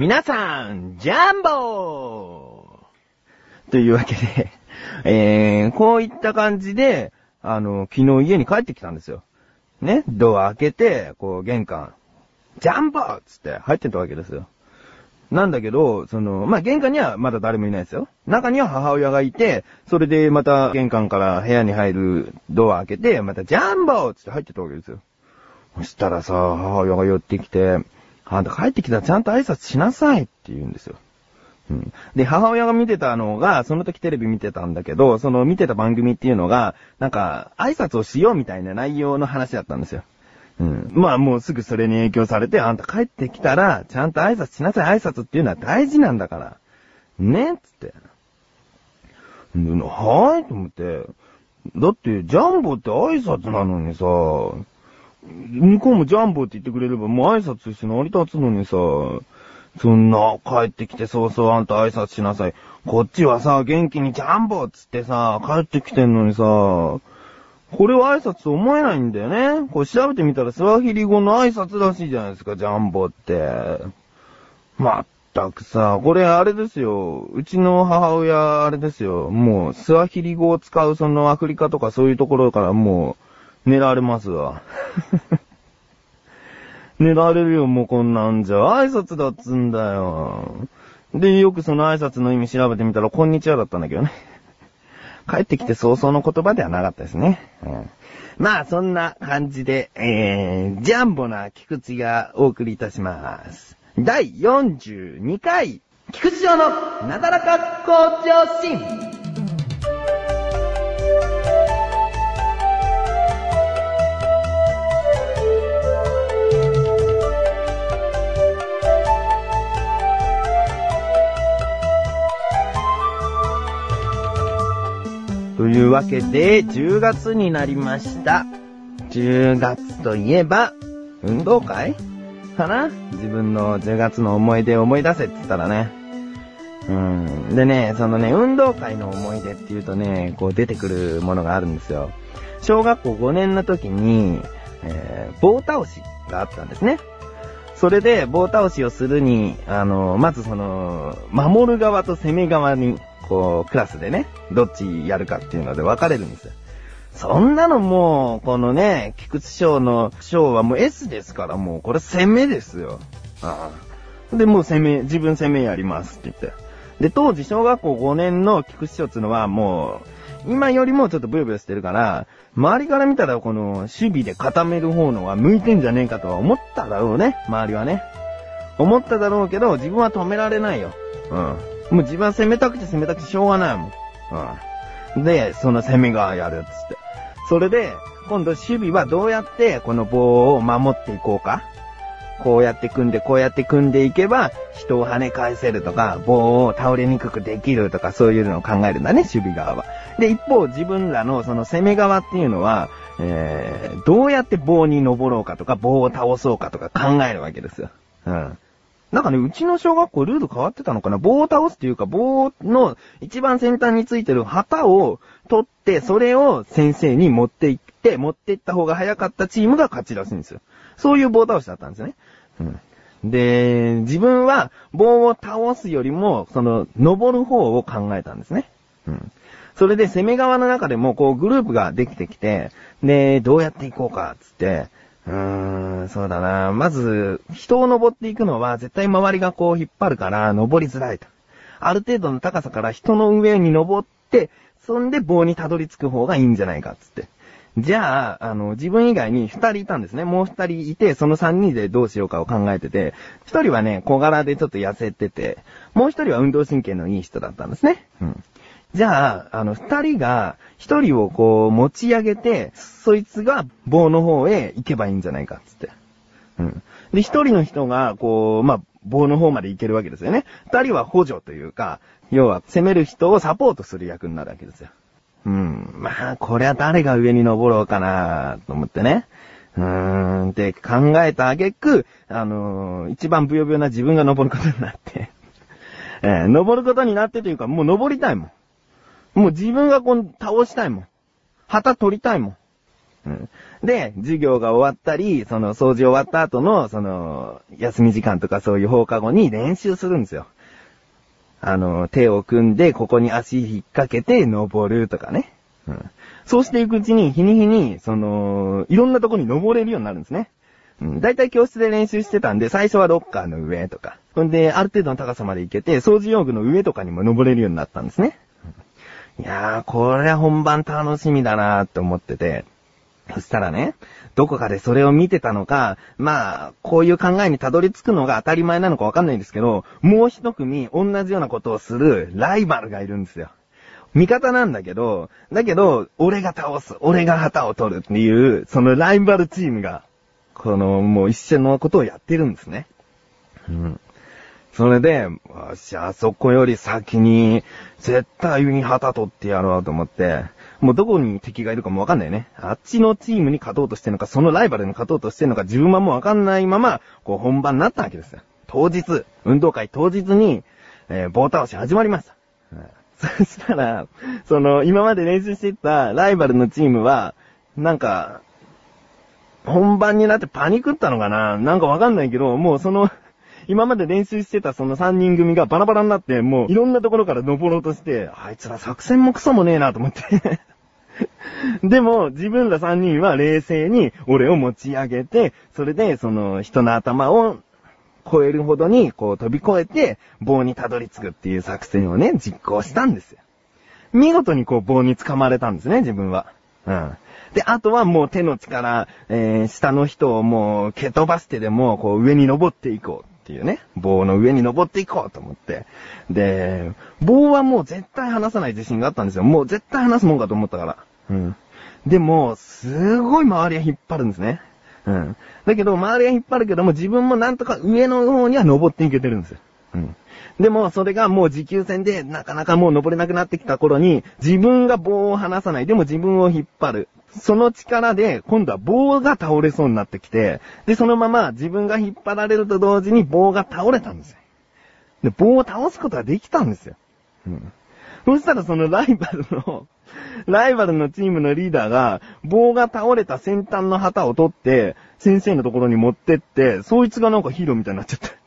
皆さん、ジャンボーというわけで、えー、こういった感じで、あの、昨日家に帰ってきたんですよ。ね、ドア開けて、こう、玄関、ジャンボーつって入ってたわけですよ。なんだけど、その、まあ、玄関にはまだ誰もいないですよ。中には母親がいて、それでまた玄関から部屋に入るドア開けて、またジャンボーつって入ってたわけですよ。そしたらさ、母親が寄ってきて、あんた帰ってきたらちゃんと挨拶しなさいって言うんですよ。うん。で、母親が見てたのが、その時テレビ見てたんだけど、その見てた番組っていうのが、なんか、挨拶をしようみたいな内容の話だったんですよ。うん。まあもうすぐそれに影響されて、あんた帰ってきたら、ちゃんと挨拶しなさい、挨拶っていうのは大事なんだから。ね？っつって。はーい？と思って。だって、ジャンボって挨拶なのにさ、向こうもジャンボって言ってくれればもう挨拶して成り立つのにさ、そんな、帰ってきてそうそうあんた挨拶しなさい。こっちはさ、元気にジャンボっつってさ、帰ってきてんのにさ、これは挨拶と思えないんだよね。これ調べてみたらスワヒリ語の挨拶らしいじゃないですか、ジャンボって。まったくさ、これあれですよ。うちの母親、あれですよ。もう、スワヒリ語を使うそのアフリカとかそういうところからもう、狙われますわ。狙われるよ、もうこんなんじゃ。挨拶だっつんだよ。で、よくその挨拶の意味調べてみたら、こんにちはだったんだけどね。帰ってきて早々の言葉ではなかったですね。うん、まあ、そんな感じで、えー、ジャンボな菊池がお送りいたします。第42回、菊池城のなだらか向上心。というわけで、10月になりました。10月といえば、運動会？かな？自分の10月の思い出を思い出せって言ったらね。うん。でね、そのね、運動会の思い出っていうとね、こう出てくるものがあるんですよ。小学校5年の時に、えー、棒倒しがあったんですね。それで棒倒しをするに、あの、まずその、守る側と攻め側にこう、クラスでね、どっちやるかっていうので分かれるんですよ。そんなのもう、このね、菊池賞の賞はもう S ですから、もうこれ攻めですよ。ああで、もう攻め、自分攻めやりますって言って。で、当時小学校5年の菊池賞っていうのはもう、今よりもちょっとブヨブヨしてるから、周りから見たらこの守備で固める方のは向いてんじゃねえかとは思っただろうね、周りはね。思っただろうけど、自分は止められないよ。うん。もう自分は攻めたくて攻めたくてしょうがないもん。うん。で、その攻め側やるっつって。それで、今度守備はどうやってこの棒を守っていこうか？こうやって組んで、こうやって組んでいけば、人を跳ね返せるとか、棒を倒れにくくできるとか、そういうのを考えるんだね、守備側は。で、一方、自分らのその攻め側っていうのは、えー、どうやって棒に登ろうかとか、棒を倒そうかとか考えるわけですよ。うん。なんかね、うちの小学校ルール変わってたのかな？棒を倒すっていうか、棒の一番先端についてる旗を取って、それを先生に持って行って、持って行った方が早かったチームが勝ちらしいんですよ。そういう棒倒しだったんですよね。うん。で、自分は棒を倒すよりも、その、登る方を考えたんですね。うん。それで攻め側の中でも、こう、グループができてきて、で、どうやっていこうか、つって、うーん、そうだな。まず、人を登っていくのは絶対周りがこう引っ張るから登りづらいと。ある程度の高さから人の上に登って、そんで棒にたどり着く方がいいんじゃないかっつって。じゃあ、あの、自分以外に二人いたんですね。もう二人いて、その三人でどうしようかを考えてて、一人はね、小柄でちょっと痩せてて、もう一人は運動神経のいい人だったんですね。うん。じゃあ、あの、二人が、一人をこう、持ち上げて、そいつが棒の方へ行けばいいんじゃないか、つって。うん。で、一人の人が、こう、まあ、棒の方まで行けるわけですよね。二人は補助というか、要は、攻める人をサポートする役になるわけですよ。うん。まあ、これは誰が上に登ろうかなと思ってね。うーん、って考えた挙句、あのー、一番ブヨブヨな自分が登ることになってえー、登ることになってというか、もう登りたいもん。もう自分がこう倒したいもん。旗取りたいもん。うん。で、授業が終わったり、その掃除終わった後の、その、休み時間とかそういう放課後に練習するんですよ。あの、手を組んで、ここに足引っ掛けて登るとかね。うん。そうしていくうちに、日に日に、その、いろんなとこに登れるようになるんですね。うん。だいい教室で練習してたんで、最初はロッカーの上とか。ほんで、ある程度の高さまで行けて、掃除用具の上とかにも登れるようになったんですね。いやー、これは本番楽しみだなーって思ってて。そしたらね、どこかでそれを見てたのか、まあ、こういう考えにたどり着くのが当たり前なのかわかんないんですけど、もう一組同じようなことをするライバルがいるんですよ。味方なんだけど、だけど、俺が倒す、俺が旗を取るっていう、そのライバルチームが、この、もう一緒のことをやってるんですね。うん。それで、わし、あそこより先に、絶対に旗取ってやろうと思って、もうどこに敵がいるかもわかんないね。あっちのチームに勝とうとしてるのか、そのライバルに勝とうとしてるのか、自分はもうわかんないまま、こう本番になったわけですよ。当日、運動会当日に、えー、棒倒し始まりました。そしたら、その、今まで練習してたライバルのチームは、なんか、本番になってパニクったのかななんかわかんないけど、もうその今まで練習してたその3人組がバラバラになって、もういろんなところから登ろうとして、あいつら作戦もクソもねえなと思って でも、自分ら3人は冷静に俺を持ち上げて、それでその人の頭を超えるほどにこう飛び越えて棒にたどり着くっていう作戦をね、実行したんですよ。見事にこう棒に掴まれたんですね、自分は。うん。で、あとはもう手の力、えー、下の人をもう蹴飛ばしてでも、こう上に登っていこう。っていうね、棒の上に登っていこうと思って。で、棒はもう絶対離さない自信があったんですよ。もう絶対離すもんかと思ったから。うん。でも、すごい周りは引っ張るんですね。うん。だけど、周りは引っ張るけども、自分もなんとか上の方には登っていけてるんですよ。うん。でも、それがもう持久戦でなかなかもう登れなくなってきた頃に、自分が棒を離さない。でも自分を引っ張る。その力で、今度は棒が倒れそうになってきて、で、そのまま自分が引っ張られると同時に棒が倒れたんですよ。で、棒を倒すことができたんですよ。うん。そしたらそのライバルの、ライバルのチームのリーダーが、棒が倒れた先端の旗を取って、先生のところに持ってって、そいつがなんかヒーローみたいになっちゃった。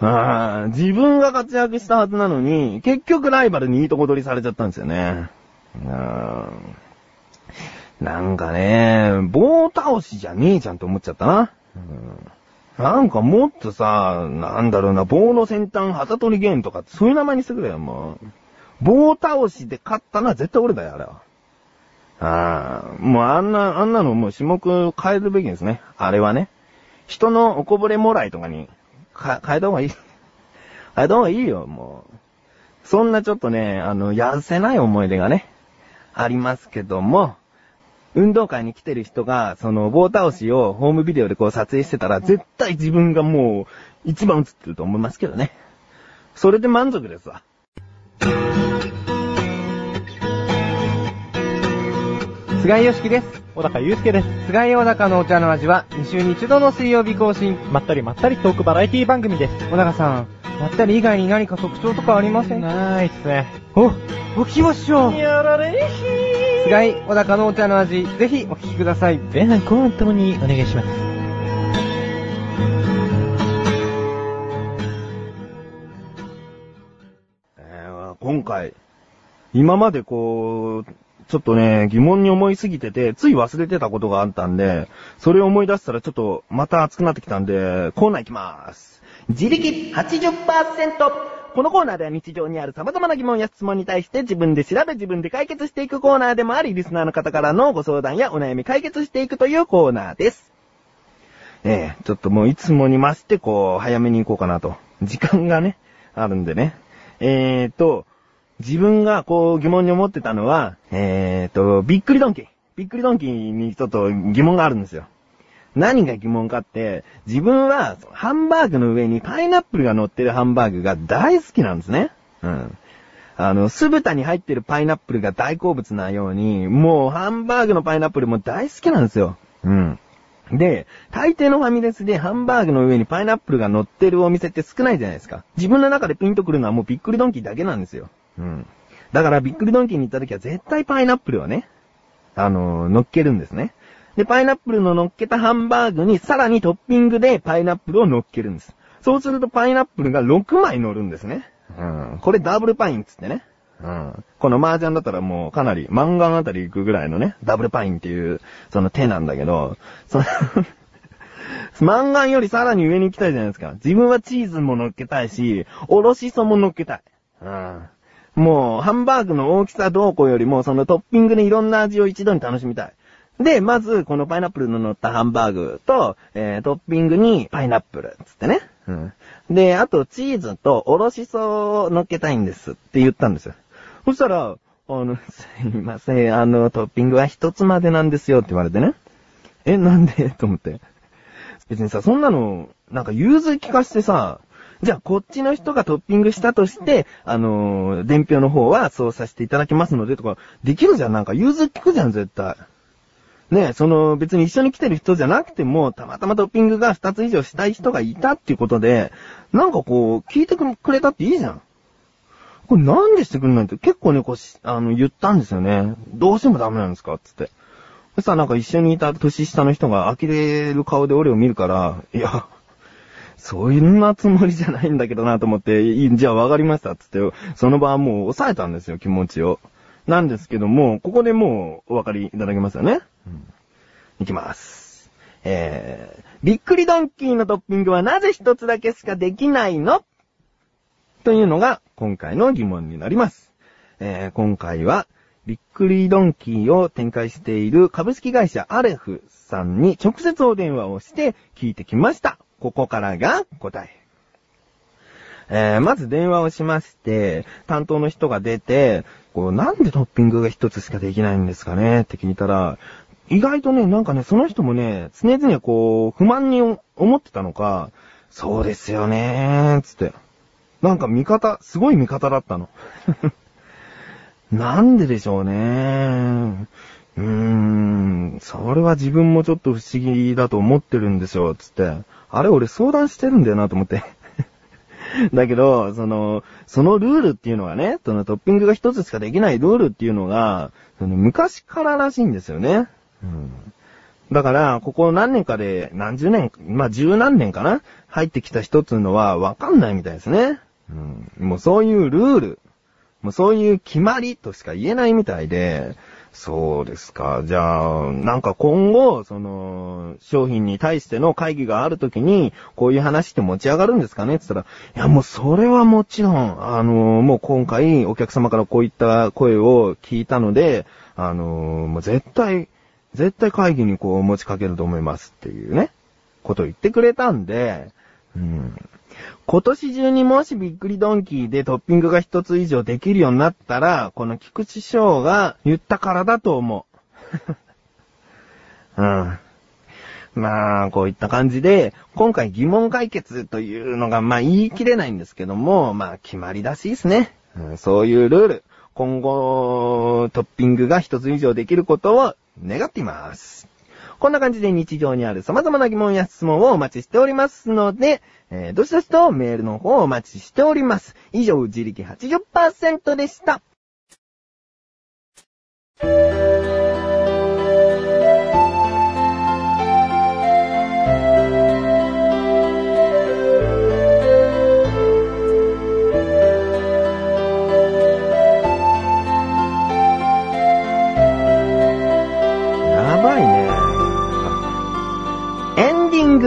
ああ、自分が活躍したはずなのに、結局ライバルにいいとこ取りされちゃったんですよね。なんかね、棒倒しじゃねえじゃんと思っちゃったな。なんかもっとさ、なんだろうな、棒の先端旗取りゲームとかそういう名前にしてくれよ、もう。棒倒しで勝ったのは絶対俺だよ、あれは。ああ、もうあんな、あんなのもう種目変えるべきですね。あれはね。人のおこぼれもらいとかに、か、変えた方がいい。変えた方がいいよ、もう。そんなちょっとね、あの、痩せない思い出がね、ありますけども、運動会に来てる人が、その棒倒しをホームビデオでこう撮影してたら、絶対自分がもう、一番映ってると思いますけどね。それで満足ですわ。菅井よしきです。小高祐介です。菅井小高のお茶の味は、2週に1度の水曜日更新。まったりまったりトークバラエティ番組です。小高さん、まったり以外に何か特徴とかありません？ないっすね。お、おきましょう。やられひー。菅井小高のお茶の味、ぜひお聞きください。前半後半ともにお願いします。えー、今回、今までこう、ちょっとね、疑問に思いすぎてて、つい忘れてたことがあったんで、それを思い出したらちょっとまた熱くなってきたんで、コーナー行きまーす。自力80%。このコーナーでは日常にある様々な疑問や質問に対して自分で調べ自分で解決していくコーナーでもあり、リスナーの方からのご相談やお悩み解決していくというコーナーです。ええー、ちょっともういつもに増してこう、早めに行こうかなと。時間がね、あるんでね。えーと、自分がこう疑問に思ってたのは、えーと、びっくりドンキー。びっくりドンキーにちょっと疑問があるんですよ。何が疑問かって、自分はハンバーグの上にパイナップルが乗ってるハンバーグが大好きなんですね。うん。あの、酢豚に入ってるパイナップルが大好物なように、もうハンバーグのパイナップルも大好きなんですよ。うん。で、大抵のファミレスでハンバーグの上にパイナップルが乗ってるお店って少ないじゃないですか。自分の中でピンとくるのはもうびっくりドンキーだけなんですよ。うん。だからびっくりドンキーに行った時は絶対パイナップルをね、あの、乗っけるんですね。で、パイナップルの乗っけたハンバーグにさらにトッピングでパイナップルを乗っけるんです。そうするとパイナップルが6枚乗るんですね。うん。これダブルパインっつってね。うん。この麻雀だったらもうかなり漫画あたり行くぐらいのね、ダブルパインっていう、その手なんだけど、その 漫画よりさらに上に行きたいじゃないですか。自分はチーズも乗っけたいし、おろしそも乗っけたい。うん。もう、ハンバーグの大きさどうこうよりも、そのトッピングでいろんな味を一度に楽しみたい。で、まず、このパイナップルの乗ったハンバーグと、えー、トッピングにパイナップル、つってね。うん。で、あと、チーズとおろしそを乗っけたいんですって言ったんですよ。そしたら、あの、すいません、あの、トッピングは一つまでなんですよって言われてね。え、なんで？と思って。別にさ、そんなの、なんか融通聞かしてさ、じゃあこっちの人がトッピングしたとして、あのー伝票の方はそうさせていただきますのでとか、できるじゃん、なんか融通聞くじゃん、絶対。ねえ、その別に一緒に来てる人じゃなくても、たまたまトッピングが2つ以上したい人がいたっていうことで、なんかこう、聞いてくれたっていいじゃん。これなんでしてくんないって結構ね、こう、あの、言ったんですよね。どうしてもダメなんですか？つって。そしたらなんか一緒にいた年下の人が呆れる顔で俺を見るから、いや、そういうなつもりじゃないんだけどなと思って、いいじゃあわかりましたっつって、その場はもう抑えたんですよ、気持ちを。なんですけども、ここでもうお分かりいただけますよね。いきます。えー、びっくりドンキーのトッピングはなぜ一つだけしかできないの？というのが今回の疑問になります。えー、今回は、びっくりドンキーを展開している株式会社アレフさんに直接お電話をして聞いてきました。ここからが答え。えー、まず電話をしまして、担当の人が出て、こう、なんでトッピングが一つしかできないんですかね？って聞いたら、意外とね、なんかね、その人もね、常々こう、不満に思ってたのか、そうですよねー、つって。なんか味方、すごい味方だったの。なんででしょうねー。うーん、それは自分もちょっと不思議だと思ってるんですよ、つって。あれ俺相談してるんだよなと思って。だけど、その、そのルールっていうのはね、そのトッピングが一つしかできないルールっていうのが、その昔かららしいんですよね。うん。だから、ここ何年かで、何十年、まあ十何年かな入ってきた人っていうのはわかんないみたいですね。うん。もうそういうルール、もうそういう決まりとしか言えないみたいで、そうですか。じゃあ、なんか今後、その、商品に対しての会議があるときに、こういう話って持ち上がるんですかね？って言ったら、いやもうそれはもちろん、あの、もう今回お客様からこういった声を聞いたので、あの、もう絶対、絶対会議にこう持ちかけると思いますっていうね、ことを言ってくれたんで、うん。今年中にもしびっくりドンキーでトッピングが一つ以上できるようになったら、この菊池翔が言ったからだと思う。うん。まあ、こういった感じで、今回疑問解決というのが、まあ言い切れないんですけども、まあ決まりらしいですね。うん、そういうルール。今後、トッピングが一つ以上できることを願っています。こんな感じで日常にある様々な疑問や質問をお待ちしておりますので、えー、どしどしとメールの方をお待ちしております。以上、自力80%でした。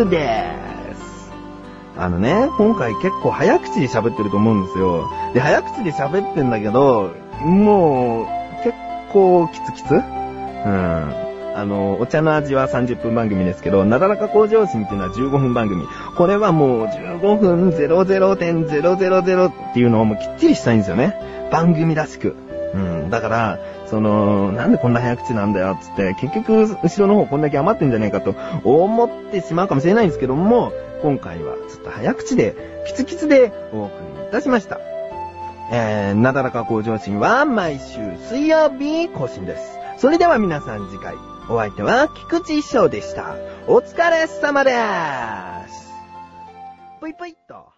ンディングです。あのね、今回結構早口で喋ってると思うんですよ。で、早口で喋ってんだけど、もう、結構キツキツうん。あの、お茶の味は30分番組ですけど、なだらか向上心っていうのは15分番組。これはもう15分00.000っていうのをもうきっちりしたいんですよね。番組らしく。うん。だから、その、なんでこんな早口なんだよ、つって、結局、後ろの方こんだけ余ってんじゃないかと思ってしまうかもしれないんですけども、今回はちょっと早口で、キツキツでお送りいたしました。えー、なだらか向上心は毎週水曜日更新です。それでは皆さん次回、お相手は菊池翔でした。お疲れ様でーす。ぷいぷいっと。